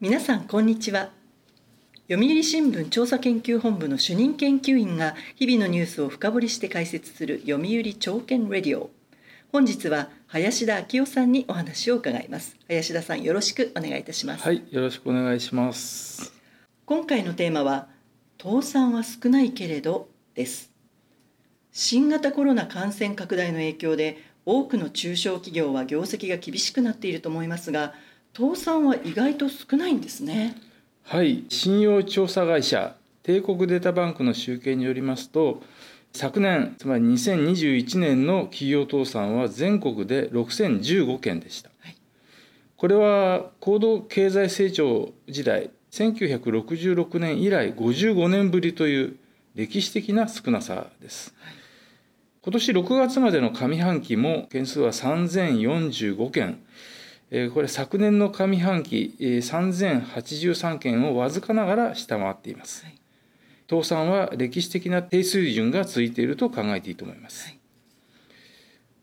皆さんこんにちは。読売新聞調査研究本部の主任研究員が日々のニュースを深掘りして解説する読売朝券レディオ。本日は林田昭夫さんにお話を伺います。林田さんよろしくお願いいたします。はいよろしくお願いします。今回のテーマは倒産は少ないけれどです。新型コロナ感染拡大の影響で多くの中小企業は業績が厳しくなっていると思いますが倒産は意外と少ないんですね。はい。信用調査会社帝国データバンクの集計によりますと昨年つまり2021年の企業倒産は全国で6015件でした、はい、これは高度経済成長時代1966年以来55年ぶりという歴史的な少なさです、はい、今年6月までの上半期も件数は3045件これ昨年の上半期3083件をわずかながら下回っています。はい、倒産は歴史的な低水準が続いていると考えていいと思います。はい、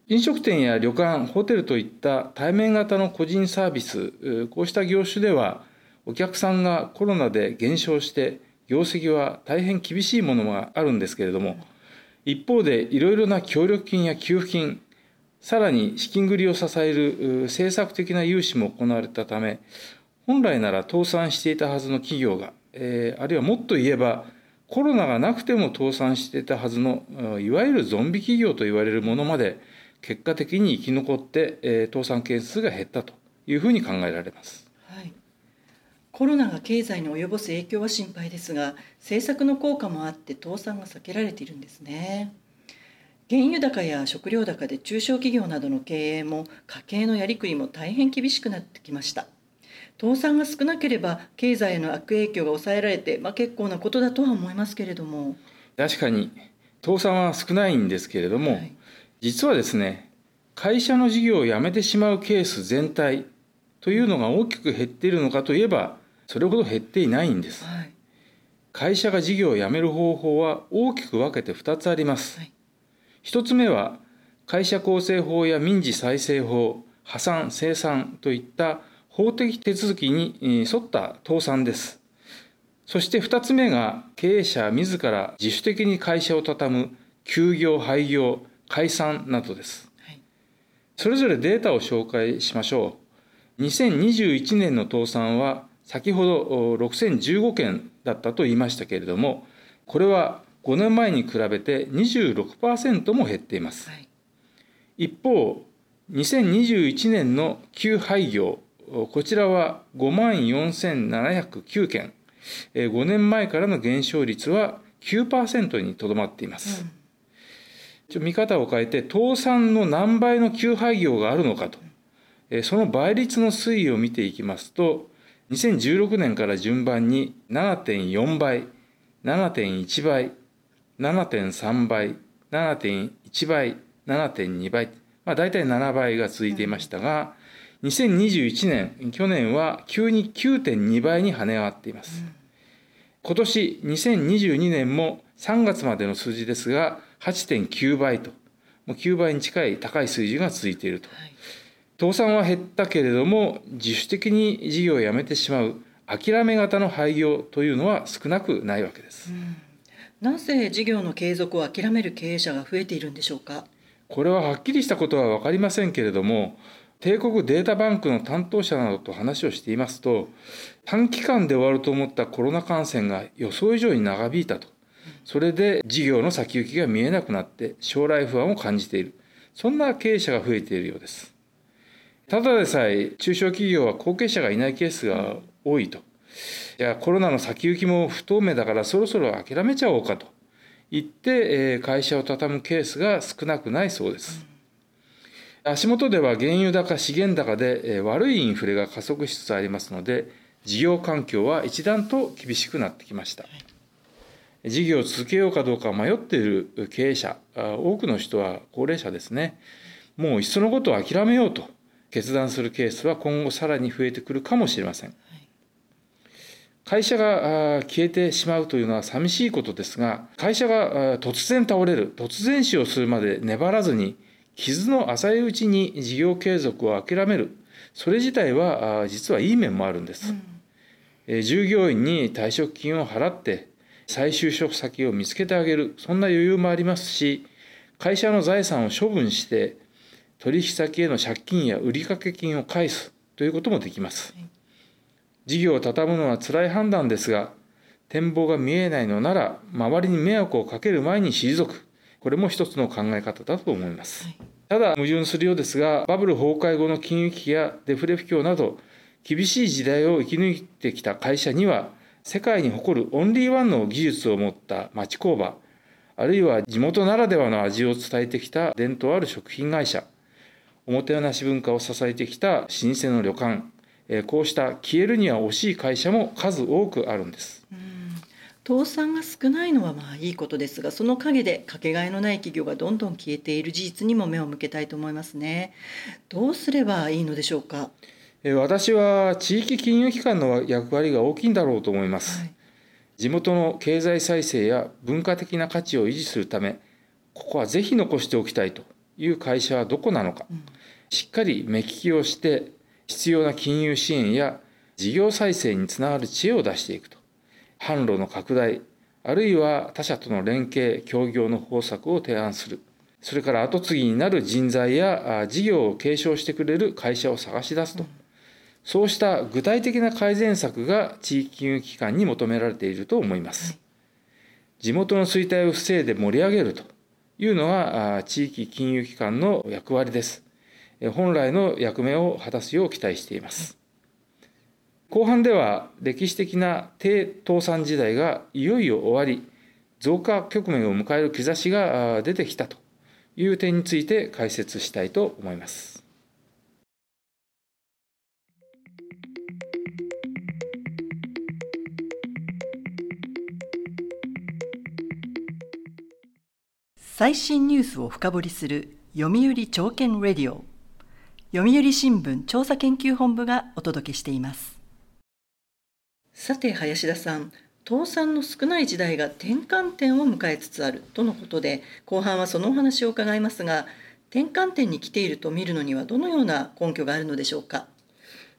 飲食店や旅館、ホテルといった対面型の個人サービス、こうした業種ではお客さんがコロナで減少して業績は大変厳しいものがあるんですけれども、一方でいろいろな協力金や給付金、さらに資金繰りを支える政策的な融資も行われたため、本来なら倒産していたはずの企業が、えー、あるいはもっと言えば、コロナがなくても倒産していたはずの、いわゆるゾンビ企業と言われるものまで、結果的に生き残って、えー、倒産件数が減ったというふうに考えられます。はい、コロナが経済に及ぼす影響は心配ですが、政策の効果もあって倒産が避けられているんですね。原油高や食料高で中小企業などの経営も家計のやりくりも大変厳しくなってきました。倒産が少なければ経済への悪影響が抑えられて、まあ、結構なことだとは思いますけれども。確かに倒産は少ないんですけれども、はい、実はですね会社の事業をやめてしまうケース全体というのが大きく減っているのかといえばそれほど減っていないんです、はい、会社が事業をやめる方法は大きく分けて2つあります、はい1つ目は会社構成法や民事再生法破産清算といった法的手続きに沿った倒産です。そして2つ目が経営者自ら自主的に会社を畳む休業廃業解散などです、はい、それぞれデータを紹介しましょう。2021年の倒産は先ほど6015件だったと言いましたけれどもこれは5年前に比べて26%も減っています。はい、一方、2021年の休廃業、こちらは5万4709件、5年前からの減少率は9%にとどまっています。うん、見方を変えて、倒産の何倍の休廃業があるのかと、その倍率の推移を見ていきますと、2016年から順番に7.4倍、7.1倍、7.3倍、7.1倍、7.2倍、まあ、大体7倍が続いていましたが、2021年、去年は急に9.2倍に跳ね上がっています。今年2022年も3月までの数字ですが、8.9倍と、もう9倍に近い高い水準が続いていると。倒産は減ったけれども、自主的に事業をやめてしまう諦め型の廃業というのは少なくないわけです。うんなぜ事業の継続を諦める経営者が増えているんでしょうか？これははっきりしたことは分かりませんけれども帝国データバンクの担当者などと話をしていますと短期間で終わると思ったコロナ感染が予想以上に長引いたと。それで事業の先行きが見えなくなって将来不安を感じている。そんな経営者が増えているようです。ただでさえ中小企業は後継者がいないケースが多いと。いやコロナの先行きも不透明だからそろそろ諦めちゃおうかと言って会社を畳むケースが少なくないそうです。足元では原油高資源高で悪いインフレが加速しつつありますので事業環境は一段と厳しくなってきました。事業を続けようかどうか迷っている経営者多くの人は高齢者ですねもういっそのことを諦めようと決断するケースは今後さらに増えてくるかもしれません。会社が消えてしまうというのは寂しいことですが、会社が突然倒れる、突然死をするまで粘らずに、傷の浅いうちに事業継続を諦める、それ自体は実はいい面もあるんです。従業員に退職金を払って再就職先を見つけてあげるそんな余裕もありますし会社の財産を処分して取引先への借金や売掛金を返すということもできます。事業を畳むのは辛い判断ですが展望が見えないのなら周りに迷惑をかける前に退くこれも一つの考え方だと思います。ただ矛盾するようですがバブル崩壊後の金融危機やデフレ不況など厳しい時代を生き抜いてきた会社には世界に誇るオンリーワンの技術を持った町工場あるいは地元ならではの味を伝えてきた伝統ある食品会社おもてなし文化を支えてきた老舗の旅館こうした消えるには惜しい会社も数多くあるんです。倒産が少ないのはまあいいことですがその陰でかけがえのない企業がどんどん消えている事実にも目を向けたいと思いますね。どうすればいいのでしょうか？私は地域金融機関の役割が大きいんだろうと思います、はい、地元の経済再生や文化的な価値を維持するためここはぜひ残しておきたいという会社はどこなのか、うん、しっかり目利きをして必要な金融支援や事業再生につながる知恵を出していくと販路の拡大あるいは他社との連携協業の方策を提案するそれから後継ぎになる人材や事業を継承してくれる会社を探し出すと、そうした具体的な改善策が地域金融機関に求められていると思います。地元の衰退を防いで盛り上げるというのが地域金融機関の役割です。本来の役目を果たすよう期待しています。後半では歴史的な低倒産時代がいよいよ終わり増加局面を迎える兆しが出てきたという点について解説したいと思います。最新ニュースを深掘りする読売朝券レディオ読売新聞調査研究本部がお届けしています。さて林田さん倒産の少ない時代が転換点を迎えつつあるとのことで後半はそのお話を伺いますが転換点に来ていると見るのにはどのような根拠があるのでしょうか？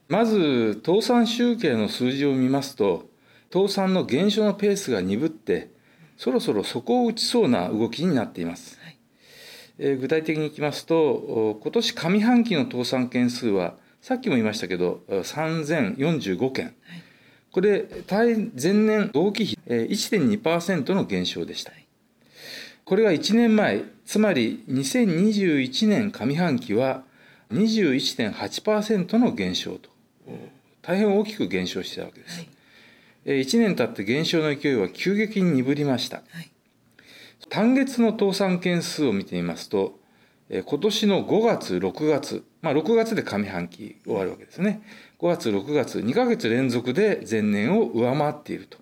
まず倒産集計の数字を見ますと倒産の減少のペースが鈍ってそろそろ底を打ちそうな動きになっています、はい、えー、具体的にいきますと今年上半期の倒産件数はさっきも言いましたけど3045件、はい。これ、対前年同期比1.2%の減少でした。これが1年前、つまり2021年上半期は21.8%の減少と、大変大きく減少したわけです。はい、1年経って減少の勢いは急激に鈍りました。はい、単月の倒産件数を見てみますと、今年の5月、6月、まあ、6月で上半期終わるわけですね。5月、6月、2ヶ月連続で前年を上回っていると。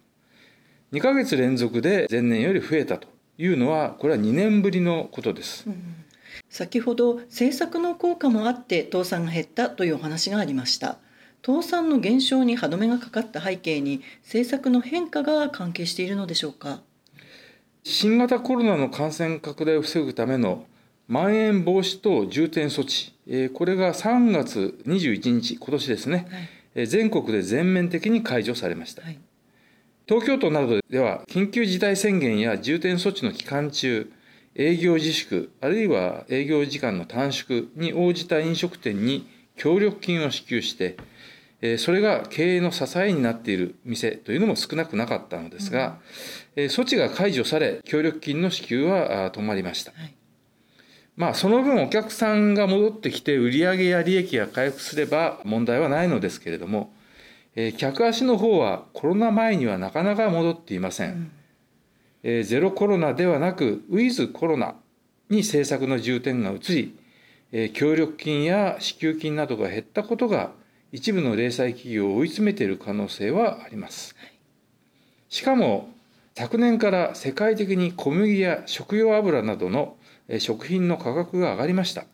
2ヶ月連続で前年より増えたというのは、これは2年ぶりのことです。うん、先ほど政策の効果もあって倒産が減ったというお話がありました。倒産の減少に歯止めがかかった背景に政策の変化が関係しているのでしょうか？新型コロナの感染拡大を防ぐためのまん延防止等重点措置、これが3月21日、今年ですね、はい、全国で全面的に解除されました。はい、東京都などでは、緊急事態宣言や重点措置の期間中、営業自粛、あるいは営業時間の短縮に応じた飲食店に協力金を支給して、それが経営の支えになっている店というのも少なくなかったのですが、うん、措置が解除され、協力金の支給は止まりました。はいまあ、その分お客さんが戻ってきて売上や利益が回復すれば問題はないのですけれども、えー、客足の方はコロナ前にはなかなか戻っていません。うん、えー、ゼロコロナではなくウィズコロナに政策の重点が移り、えー、協力金や支給金などが減ったことが一部の零細企業を追い詰めている可能性はあります。しかも昨年から世界的に小麦や食用油などの食品の価格が上がりました。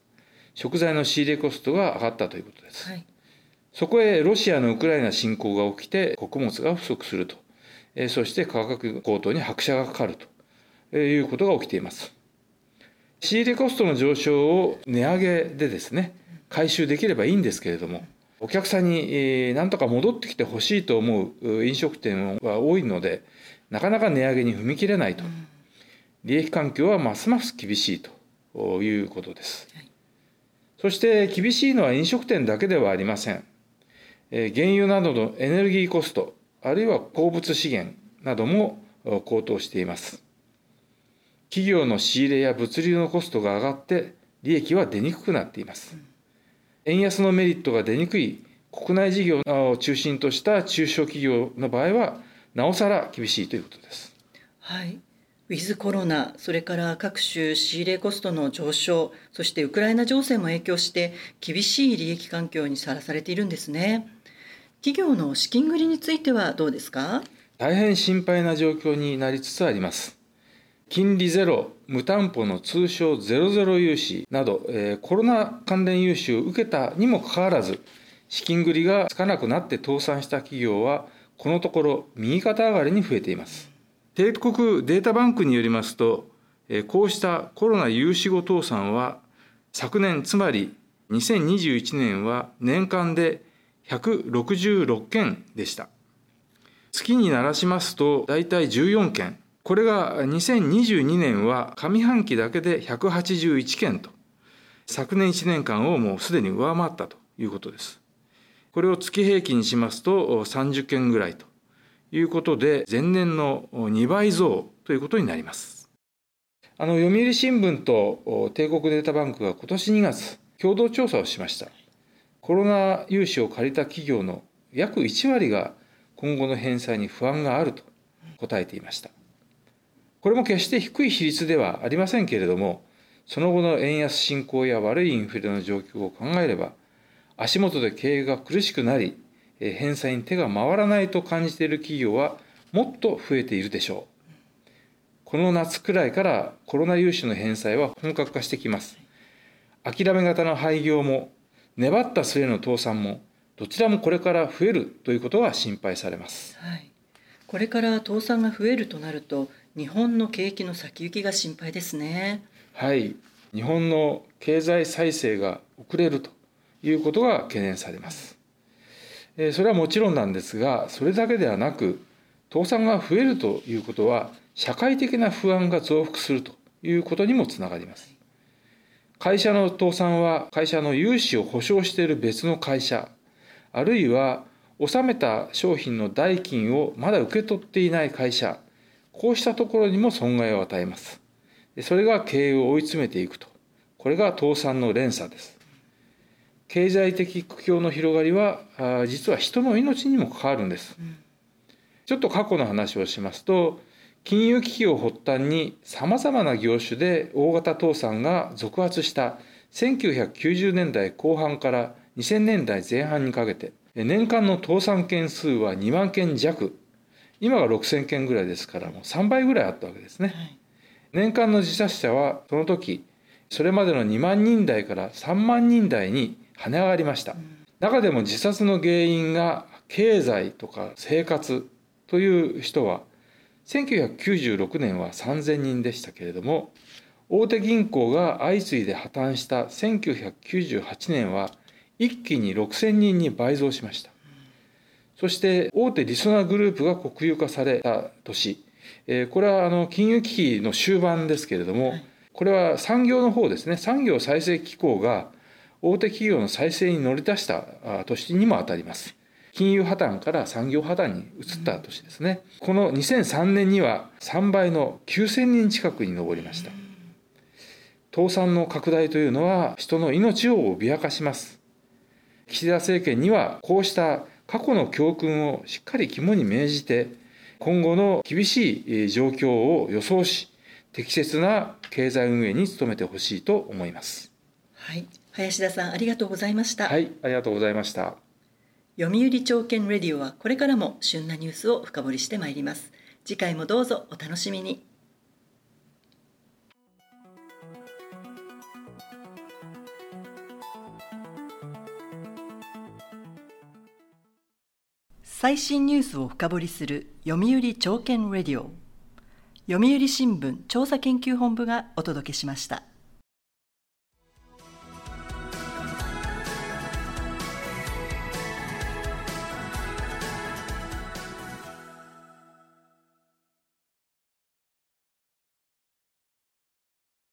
食材の仕入れコストが上がったということです。はい、そこへロシアのウクライナ侵攻が起きて穀物が不足すると、そして価格高騰に拍車がかかるということが起きています。仕入れコストの上昇を値上げでですね、回収できればいいんですけれども、お客さんに何とか戻ってきてほしいと思う飲食店は多いのでなかなか値上げに踏み切れないと、利益環境はますます厳しいということです、そして厳しいのは飲食店だけではありません。原油などのエネルギーコストあるいは鉱物資源なども高騰しています。企業の仕入れや物流のコストが上がって利益は出にくくなっています円安のメリットが出にくい国内事業を中心とした中小企業の場合はなおさら厳しいということですはいウィズコロナ、それから各種仕入れコストの上昇、そしてウクライナ情勢も影響して厳しい利益環境にさらされているんですね。企業の資金繰りについてはどうですか？大変心配な状況になりつつあります。金利ゼロ、無担保の通称ゼロゼロ融資など、えー、コロナ関連融資を受けたにもかかわらず、資金繰りがつかなくなって倒産した企業は、このところ右肩上がりに増えています。帝国データバンクによりますと、こうしたコロナ融資後倒産は、昨年、つまり2021年は年間で166件でした。月にならしますと大体14件。これが2022年は上半期だけで181件と、昨年1年間をもうすでに上回ったということです。これを月平均にしますと30件ぐらいということで、前年の2倍増ということになります。あの、読売新聞と帝国データバンクが今年2月、共同調査をしました。コロナ融資を借りた企業の約1割が今後の返済に不安があると答えていました。これも決して低い比率ではありませんけれども、その後の円安進行や悪いインフレの状況を考えれば、足元で経営が苦しくなり、返済に手が回らないと感じている企業はもっと増えているでしょう。この夏くらいからコロナ融資の返済は本格化してきます。諦め型の廃業も粘った末の倒産もどちらもこれから増えるということは心配されます、はい、これから倒産が増えるとなると日本の景気の先行きが心配ですね。はい。日本の経済再生が遅れるということが懸念されます、それはもちろんなんですがそれだけではなく倒産が増えるということは社会的な不安が増幅するということにもつながります。会社の倒産は会社の融資を保証している別の会社、あるいは納めた商品の代金をまだ受け取っていない会社、こうしたところにも損害を与えます。それが経営を追い詰めていくと。これが倒産の連鎖です。経済的苦境の広がりは、実は人の命にも関わるんです。ちょっと過去の話をしますと、金融危機を発端にさまざまな業種で大型倒産が続発した1990年代後半から2000年代前半にかけて年間の倒産件数は2万件弱今が6000件ぐらいですからもう3倍ぐらいあったわけですね、はい、年間の自殺者はその時それまでの2万人台から3万人台に跳ね上がりました、うん、中でも自殺の原因が経済とか生活という人は1996年は3000人でしたけれども大手銀行が相次いで破綻した1998年は一気に6000人に倍増しましたそして大手りそなグループが国有化された年。これはあの金融危機の終盤ですけれどもこれは産業の方ですね。産業再生機構が大手企業の再生に乗り出した年にもあたります。金融破綻から産業破綻に移った年ですね、この2003年には3倍の9000人近くに上りました。倒産の拡大というのは人の命を脅かします。岸田政権にはこうした過去の教訓をしっかり肝に銘じて今後の厳しい状況を予想し適切な経済運営に努めてほしいと思います。はい。林田さんありがとうございました。はい。ありがとうございました。読売朝券レディオはこれからも旬なニュースを深掘りしてまいります。次回もどうぞお楽しみに最新ニュースを深掘りする読売朝券レディオ。読売新聞調査研究本部がお届けしました。